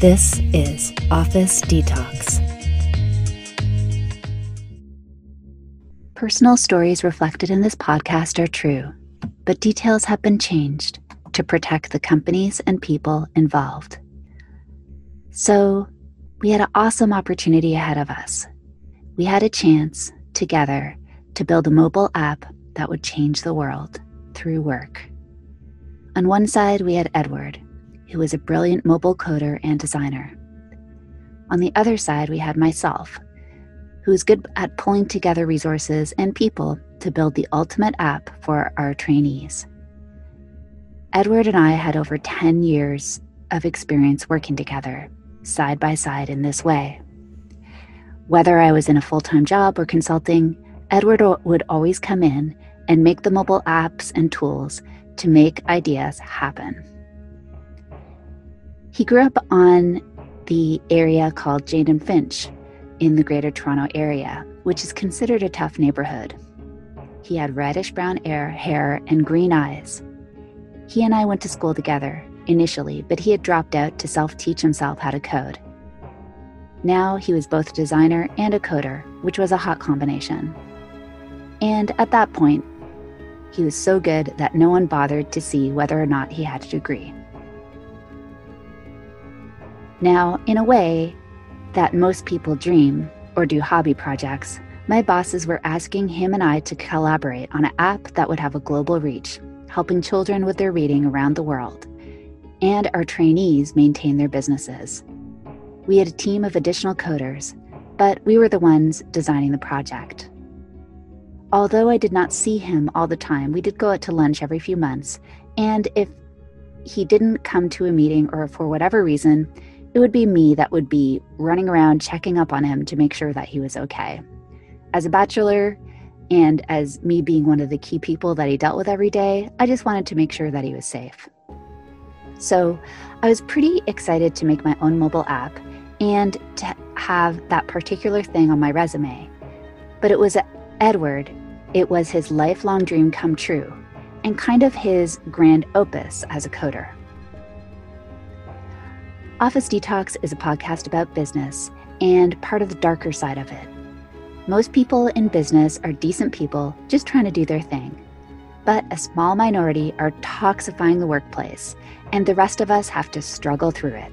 This is Office Detox. Personal stories reflected in this podcast are true, but details have been changed to protect the companies and people involved. So, we had an awesome opportunity ahead of us. We had a chance, together, to build a mobile app that would change the world through work. On one side, we had Edward, who was a brilliant mobile coder and designer. On the other side, we had myself, who is good at pulling together resources and people to build the ultimate app for our trainees. Edward and I had over 10 years of experience working together, side by side in this way. Whether I was in a full time job or consulting, Edward would always come in and make the mobile apps and tools to make ideas happen. He grew up on the area called Jane and Finch in the Greater Toronto Area, which is considered a tough neighborhood. He had reddish brown hair and green eyes. He and I went to school together initially, but he had dropped out to self teach himself how to code. Now he was both a designer and a coder, which was a hot combination. And at that point, he was so good that no one bothered to see whether or not he had a degree. Now, in a way that most people dream or do hobby projects, my bosses were asking him and I to collaborate on an app that would have a global reach, helping children with their reading around the world, and our trainees maintain their businesses. We had a team of additional coders, but we were the ones designing the project. Although I did not see him all the time, we did go out to lunch every few months, and if he didn't come to a meeting or for whatever reason, it would be me that would be running around checking up on him to make sure that he was okay. As a bachelor, and as me being one of the key people that he dealt with every day, I just wanted to make sure that he was safe. So I was pretty excited to make my own mobile app and to have that particular thing on my resume. But it was Edward, it was his lifelong dream come true and kind of his grand opus as a coder. Office Detox is a podcast about business and part of the darker side of it. Most people in business are decent people just trying to do their thing. But a small minority are toxifying the workplace, and the rest of us have to struggle through it.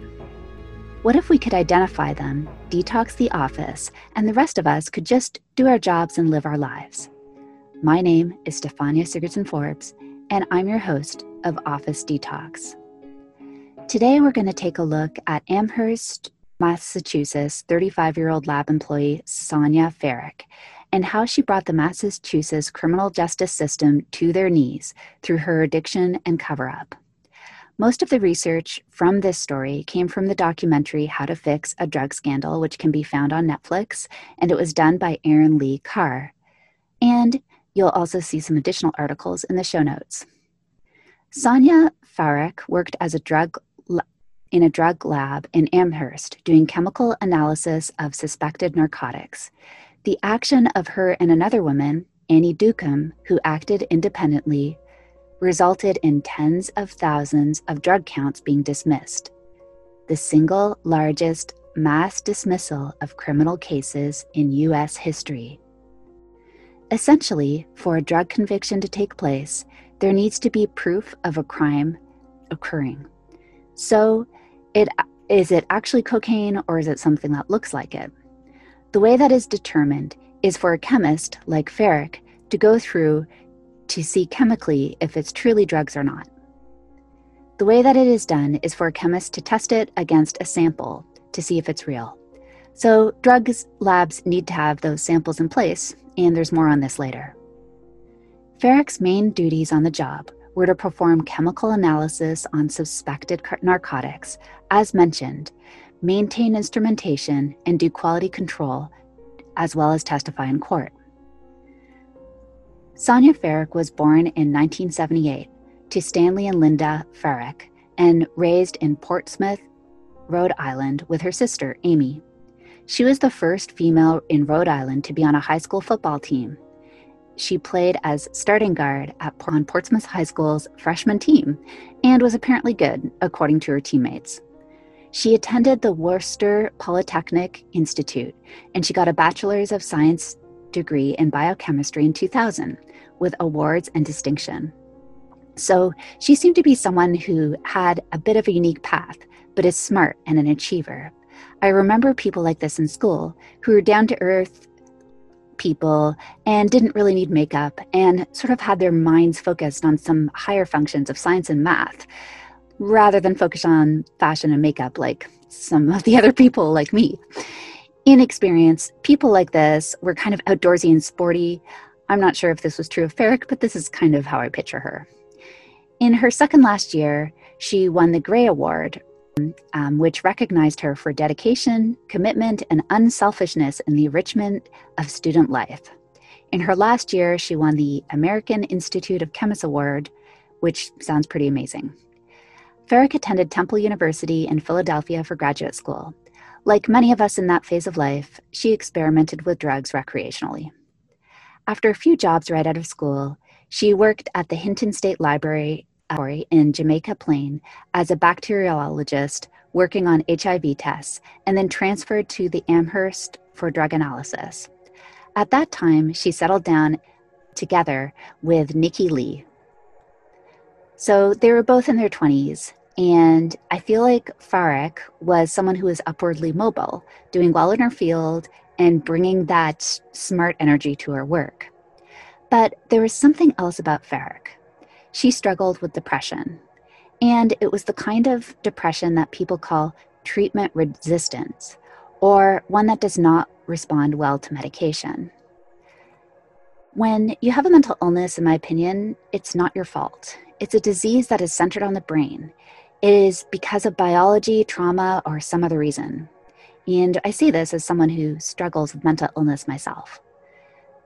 What if we could identify them, detox the office, and the rest of us could just do our jobs and live our lives? My name is Stefania Sigurdson Forbes, and I'm your host of Office Detox. Today, we're going to take a look at Amherst, Massachusetts 35 year old lab employee Sonja Farak and how she brought the Massachusetts criminal justice system to their knees through her addiction and cover up. Most of the research from this story came from the documentary How to Fix a Drug Scandal, which can be found on Netflix, and it was done by Erin Lee Carr. And you'll also see some additional articles in the show notes. Sonja Farak worked as a drug in a drug lab in Amherst doing chemical analysis of suspected narcotics. The action of her and another woman, Annie Dookhan, who acted independently, resulted in tens of thousands of drug counts being dismissed, the single largest mass dismissal of criminal cases in U.S. history. Essentially, for a drug conviction to take place, there needs to be proof of a crime occurring. So, it is it actually cocaine or is it something that looks like it? The way that is determined is for a chemist like Farak to go through to see chemically if it's truly drugs or not. The way that it is done is for a chemist to test it against a sample to see if it's real. So, drugs labs need to have those samples in place, and there's more on this later. Farak's main duties on the job were to perform chemical analysis on suspected narcotics, as mentioned, maintain instrumentation, and do quality control, as well as testify in court. Sonja Farak was born in 1978 to Stanley and Linda Farak and raised in Portsmouth, Rhode Island, with her sister, Amy. She was the first female in Rhode Island to be on a high school football team she played as starting guard at, on Portsmouth High School's freshman team and was apparently good, according to her teammates. She attended the Worcester Polytechnic Institute and she got a Bachelor's of Science degree in biochemistry in 2000 with awards and distinction. So she seemed to be someone who had a bit of a unique path, but is smart and an achiever. I remember people like this in school who were down to earth people and didn't really need makeup and sort of had their minds focused on some higher functions of science and math rather than focus on fashion and makeup like some of the other people like me. In experience, people like this were kind of outdoorsy and sporty. I'm not sure if this was true of Farak, but this is kind of how I picture her. In her second last year, she won the Gray Award, um, which recognized her for dedication, commitment, and unselfishness in the enrichment of student life. In her last year, she won the American Institute of Chemists Award, which sounds pretty amazing. Farak attended Temple University in Philadelphia for graduate school. Like many of us in that phase of life, she experimented with drugs recreationally. After a few jobs right out of school, she worked at the Hinton State Library in Jamaica Plain as a bacteriologist working on HIV tests and then transferred to the Amherst for drug analysis. At that time, she settled down together with Nikki Lee, so they were both in their 20s. And I feel like Farak was someone who was upwardly mobile, doing well in her field and bringing that smart energy to her work. But there was something else about Farak. She struggled with depression. And it was the kind of depression that people call treatment resistance, or one that does not respond well to medication. When you have a mental illness, in my opinion, it's not your fault. It's a disease that is centered on the brain. It is because of biology, trauma, or some other reason. And I say this as someone who struggles with mental illness myself.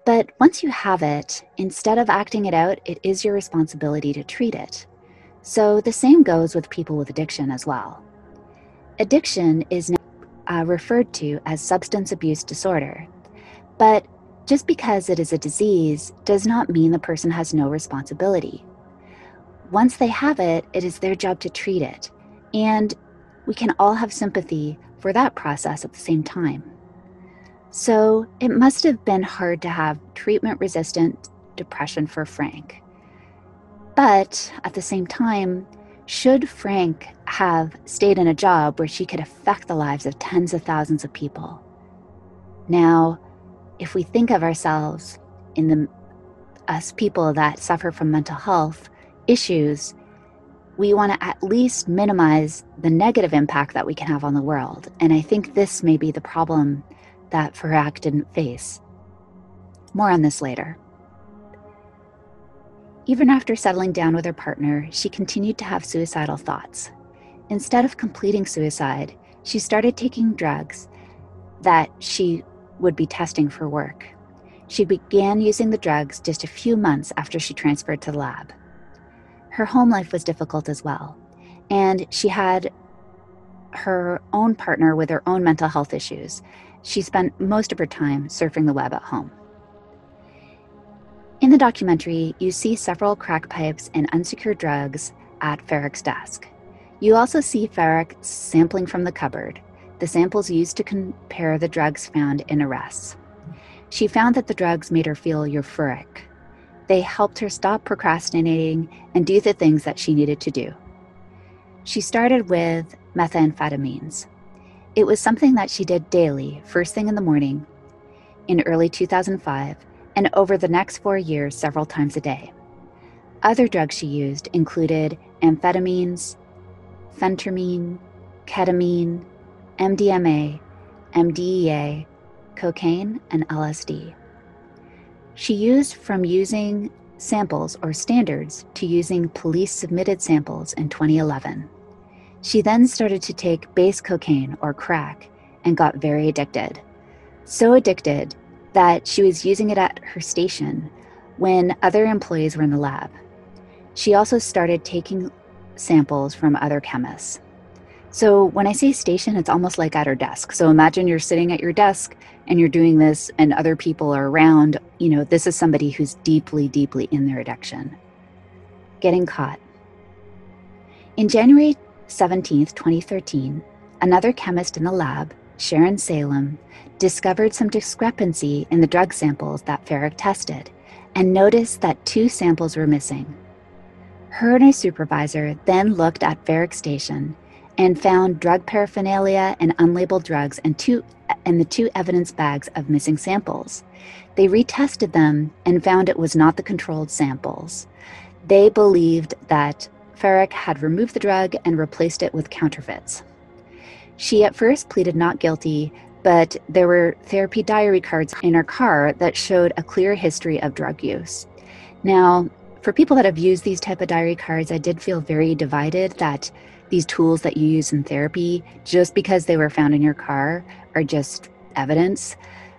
But once you have it, instead of acting it out, it is your responsibility to treat it. So the same goes with people with addiction as well. Addiction is now, uh, referred to as substance abuse disorder. But just because it is a disease does not mean the person has no responsibility once they have it, it is their job to treat it. And we can all have sympathy for that process at the same time. So it must have been hard to have treatment resistant depression for Frank. But at the same time, should Frank have stayed in a job where she could affect the lives of tens of thousands of people? Now, if we think of ourselves in the us people that suffer from mental health, issues, we want to at least minimize the negative impact that we can have on the world. And I think this may be the problem that Farak didn't face. More on this later. Even after settling down with her partner, she continued to have suicidal thoughts. Instead of completing suicide, she started taking drugs that she would be testing for work. She began using the drugs just a few months after she transferred to the lab her home life was difficult as well. And she had her own partner with her own mental health issues. She spent most of her time surfing the web at home. In the documentary, you see several crack pipes and unsecured drugs at Farak's desk. You also see Farak sampling from the cupboard, the samples used to compare the drugs found in arrests. She found that the drugs made her feel euphoric, they helped her stop procrastinating and do the things that she needed to do. She started with methamphetamines. It was something that she did daily, first thing in the morning, in early 2005, and over the next four years, several times a day. Other drugs she used included amphetamines, phentermine, ketamine, MDMA, MDEA, cocaine, and LSD. She used from using samples or standards to using police submitted samples in 2011. She then started to take base cocaine or crack and got very addicted. So addicted that she was using it at her station when other employees were in the lab. She also started taking samples from other chemists. So when I say station, it's almost like at her desk. So imagine you're sitting at your desk and you're doing this and other people are around. You know, this is somebody who's deeply, deeply in their addiction. Getting caught. In January 17th, 2013, another chemist in the lab, Sharon Salem, discovered some discrepancy in the drug samples that Farak tested and noticed that two samples were missing. Her and her supervisor then looked at Farak's station and found drug paraphernalia and unlabeled drugs and two and the two evidence bags of missing samples. They retested them and found it was not the controlled samples. They believed that Farak had removed the drug and replaced it with counterfeits. She at first pleaded not guilty, but there were therapy diary cards in her car that showed a clear history of drug use. Now, for people that have used these type of diary cards, I did feel very divided that these tools that you use in therapy, just because they were found in your car, are just evidence.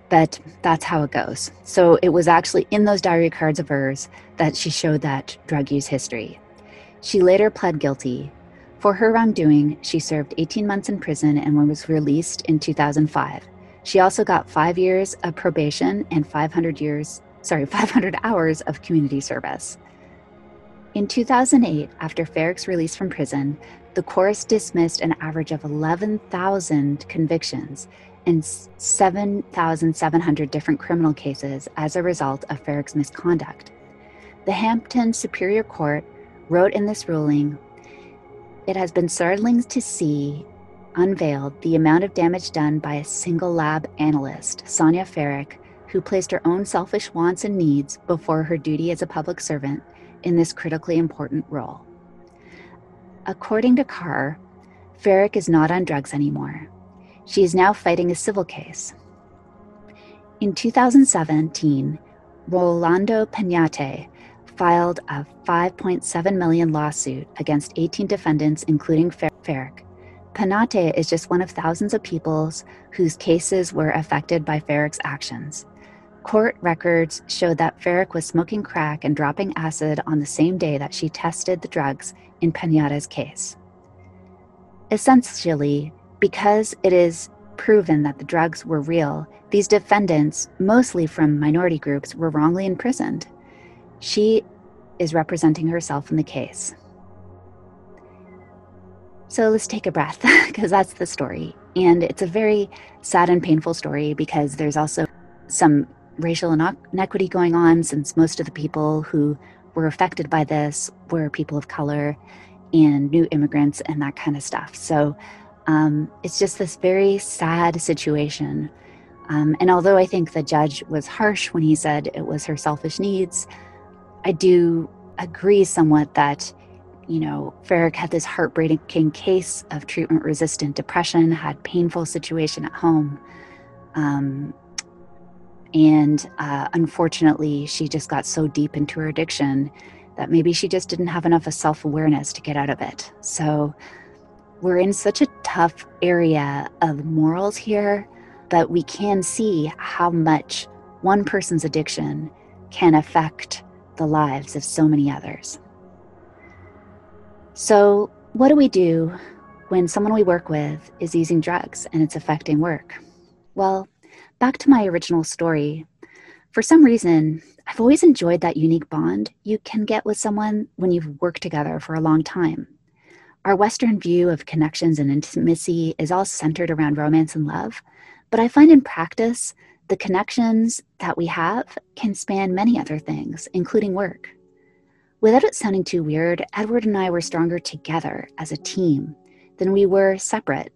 But that's how it goes. So it was actually in those diary cards of hers that she showed that drug use history. She later pled guilty. For her wrongdoing, she served 18 months in prison and was released in 2005. She also got five years of probation and 500 years, sorry, 500 hours of community service. In 2008, after Farak's release from prison, the courts dismissed an average of 11,000 convictions and 7,700 different criminal cases as a result of Farak's misconduct. The Hampden Superior Court wrote in this ruling It has been startling to see unveiled the amount of damage done by a single lab analyst, Sonja Farak, who placed her own selfish wants and needs before her duty as a public servant in this critically important role. According to Carr, Farak is not on drugs anymore. She is now fighting a civil case. In 2017, Rolando Peñate filed a 5.7 million lawsuit against 18 defendants, including Farak. Peñate is just one of thousands of people whose cases were affected by Farak's actions. Court records showed that Farak was smoking crack and dropping acid on the same day that she tested the drugs in Peñate's case. Essentially, because it is proven that the drugs were real, these defendants, mostly from minority groups, were wrongly imprisoned. She is representing herself in the case. So let's take a breath because that's the story. And it's a very sad and painful story because there's also some racial inequity going on since most of the people who were affected by this were people of color and new immigrants and that kind of stuff. So um, it's just this very sad situation. Um, and although I think the judge was harsh when he said it was her selfish needs, I do agree somewhat that, you know, Farak had this heartbreaking case of treatment resistant depression, had painful situation at home. Um, and uh, unfortunately, she just got so deep into her addiction that maybe she just didn't have enough of self awareness to get out of it. So we're in such a tough area of morals here, but we can see how much one person's addiction can affect the lives of so many others. So, what do we do when someone we work with is using drugs and it's affecting work? Well, back to my original story. For some reason, I've always enjoyed that unique bond you can get with someone when you've worked together for a long time. Our Western view of connections and intimacy is all centered around romance and love, but I find in practice, the connections that we have can span many other things, including work. Without it sounding too weird, Edward and I were stronger together as a team than we were separate.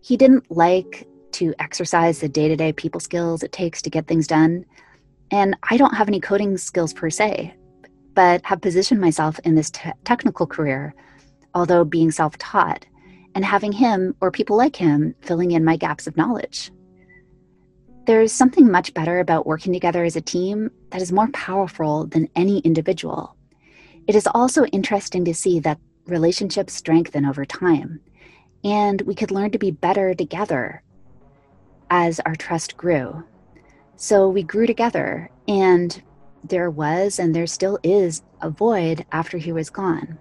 He didn't like to exercise the day to day people skills it takes to get things done. And I don't have any coding skills per se, but have positioned myself in this te- technical career, although being self taught, and having him or people like him filling in my gaps of knowledge. There's something much better about working together as a team that is more powerful than any individual. It is also interesting to see that relationships strengthen over time, and we could learn to be better together as our trust grew. So we grew together, and there was and there still is a void after he was gone.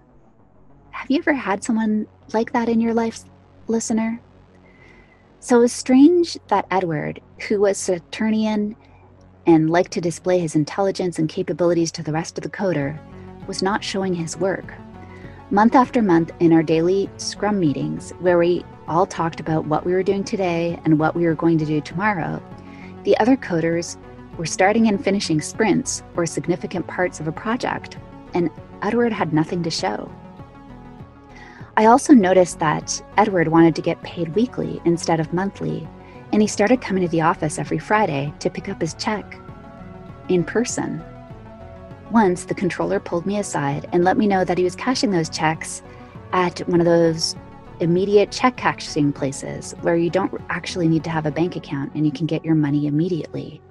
Have you ever had someone like that in your life, listener? So it's strange that Edward, who was Saturnian and liked to display his intelligence and capabilities to the rest of the coder, was not showing his work. Month after month, in our daily scrum meetings, where we all talked about what we were doing today and what we were going to do tomorrow, the other coders were starting and finishing sprints or significant parts of a project, and Edward had nothing to show. I also noticed that Edward wanted to get paid weekly instead of monthly, and he started coming to the office every Friday to pick up his check in person. Once, the controller pulled me aside and let me know that he was cashing those checks at one of those immediate check cashing places where you don't actually need to have a bank account and you can get your money immediately.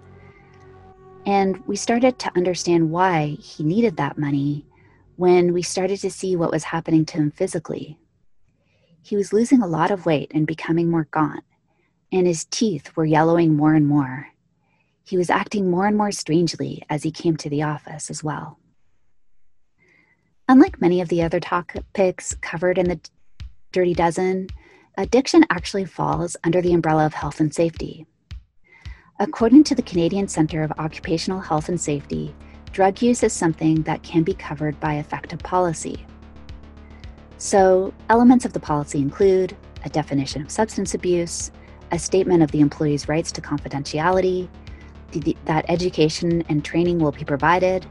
And we started to understand why he needed that money when we started to see what was happening to him physically. He was losing a lot of weight and becoming more gaunt, and his teeth were yellowing more and more. He was acting more and more strangely as he came to the office as well. Unlike many of the other topics covered in the Dirty Dozen, addiction actually falls under the umbrella of health and safety. According to the Canadian Centre of Occupational Health and Safety, drug use is something that can be covered by effective policy. So, elements of the policy include a definition of substance abuse, a statement of the employee's rights to confidentiality, that education and training will be provided,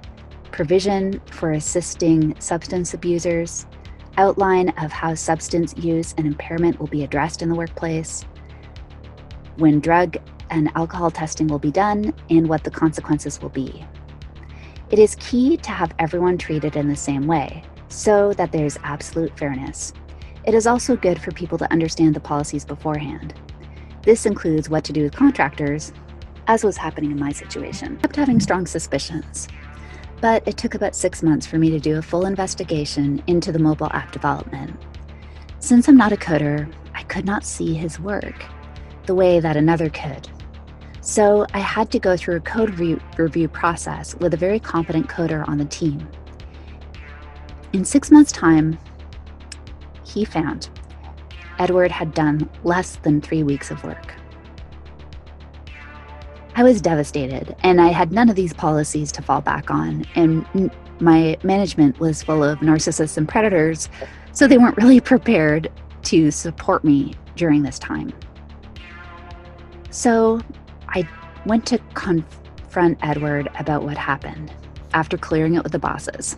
provision for assisting substance abusers, outline of how substance use and impairment will be addressed in the workplace, when drug and alcohol testing will be done, and what the consequences will be. It is key to have everyone treated in the same way so that there's absolute fairness. It is also good for people to understand the policies beforehand. This includes what to do with contractors, as was happening in my situation. I kept having strong suspicions. But it took about six months for me to do a full investigation into the mobile app development. Since I'm not a coder, I could not see his work the way that another could. So I had to go through a code re- review process with a very competent coder on the team. In six months' time, he found Edward had done less than three weeks of work. I was devastated, and I had none of these policies to fall back on. And my management was full of narcissists and predators, so they weren't really prepared to support me during this time. So went to confront Edward about what happened after clearing it with the bosses.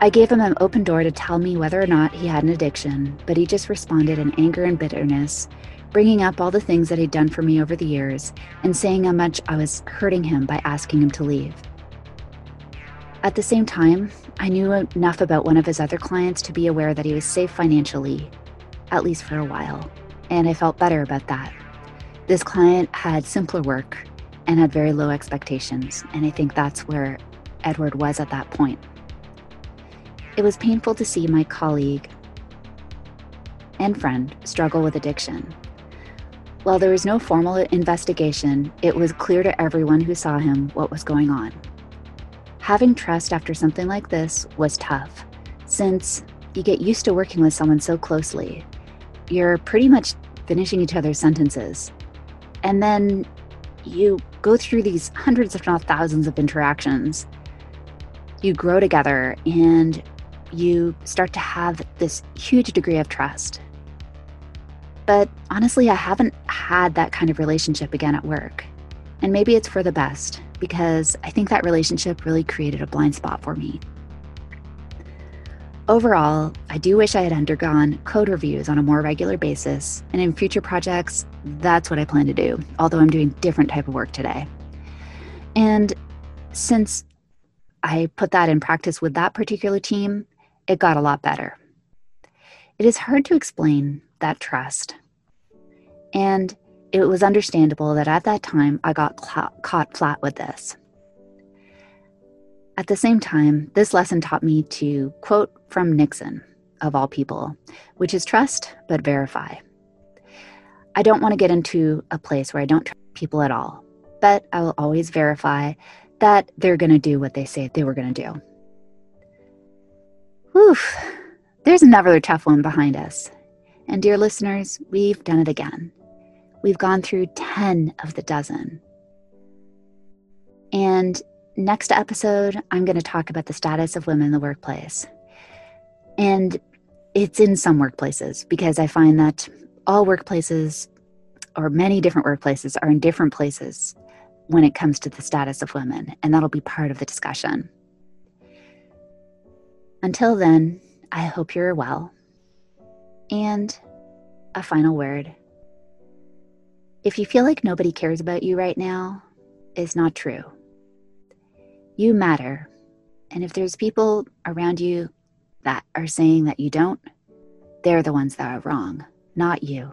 I gave him an open door to tell me whether or not he had an addiction, but he just responded in anger and bitterness bringing up all the things that he'd done for me over the years and saying how much I was hurting him by asking him to leave. At the same time, I knew enough about one of his other clients to be aware that he was safe financially, at least for a while, and I felt better about that. This client had simpler work and had very low expectations, and I think that's where Edward was at that point. It was painful to see my colleague and friend struggle with addiction while there was no formal investigation, it was clear to everyone who saw him what was going on. Having trust after something like this was tough, since you get used to working with someone so closely. You're pretty much finishing each other's sentences. And then you go through these hundreds, if not thousands, of interactions. You grow together and you start to have this huge degree of trust. But honestly, I haven't had that kind of relationship again at work. And maybe it's for the best because I think that relationship really created a blind spot for me. Overall, I do wish I had undergone code reviews on a more regular basis, and in future projects, that's what I plan to do, although I'm doing different type of work today. And since I put that in practice with that particular team, it got a lot better. It is hard to explain that trust. And it was understandable that at that time I got caught flat with this. At the same time, this lesson taught me to quote from Nixon, of all people, which is trust but verify. I don't want to get into a place where I don't trust people at all, but I will always verify that they're going to do what they say they were going to do. Whew, there's another tough one behind us. And dear listeners, we've done it again. We've gone through 10 of the dozen. And next episode, I'm going to talk about the status of women in the workplace. And it's in some workplaces because I find that all workplaces or many different workplaces are in different places when it comes to the status of women, and that'll be part of the discussion. Until then, I hope you're well. And a final word. If you feel like nobody cares about you right now, is not true. You matter. And if there's people around you that are saying that you don't, they're the ones that are wrong, not you.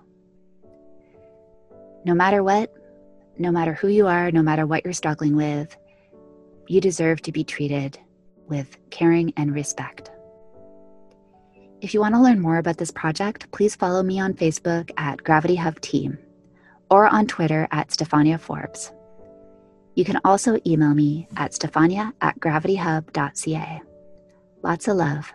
No matter what, no matter who you are, no matter what you're struggling with, you deserve to be treated with caring and respect. If you want to learn more about this project, please follow me on Facebook at Gravity Hub Team or on Twitter at Stefania Forbes. You can also email me at stefania at gravityhub.ca. Lots of love.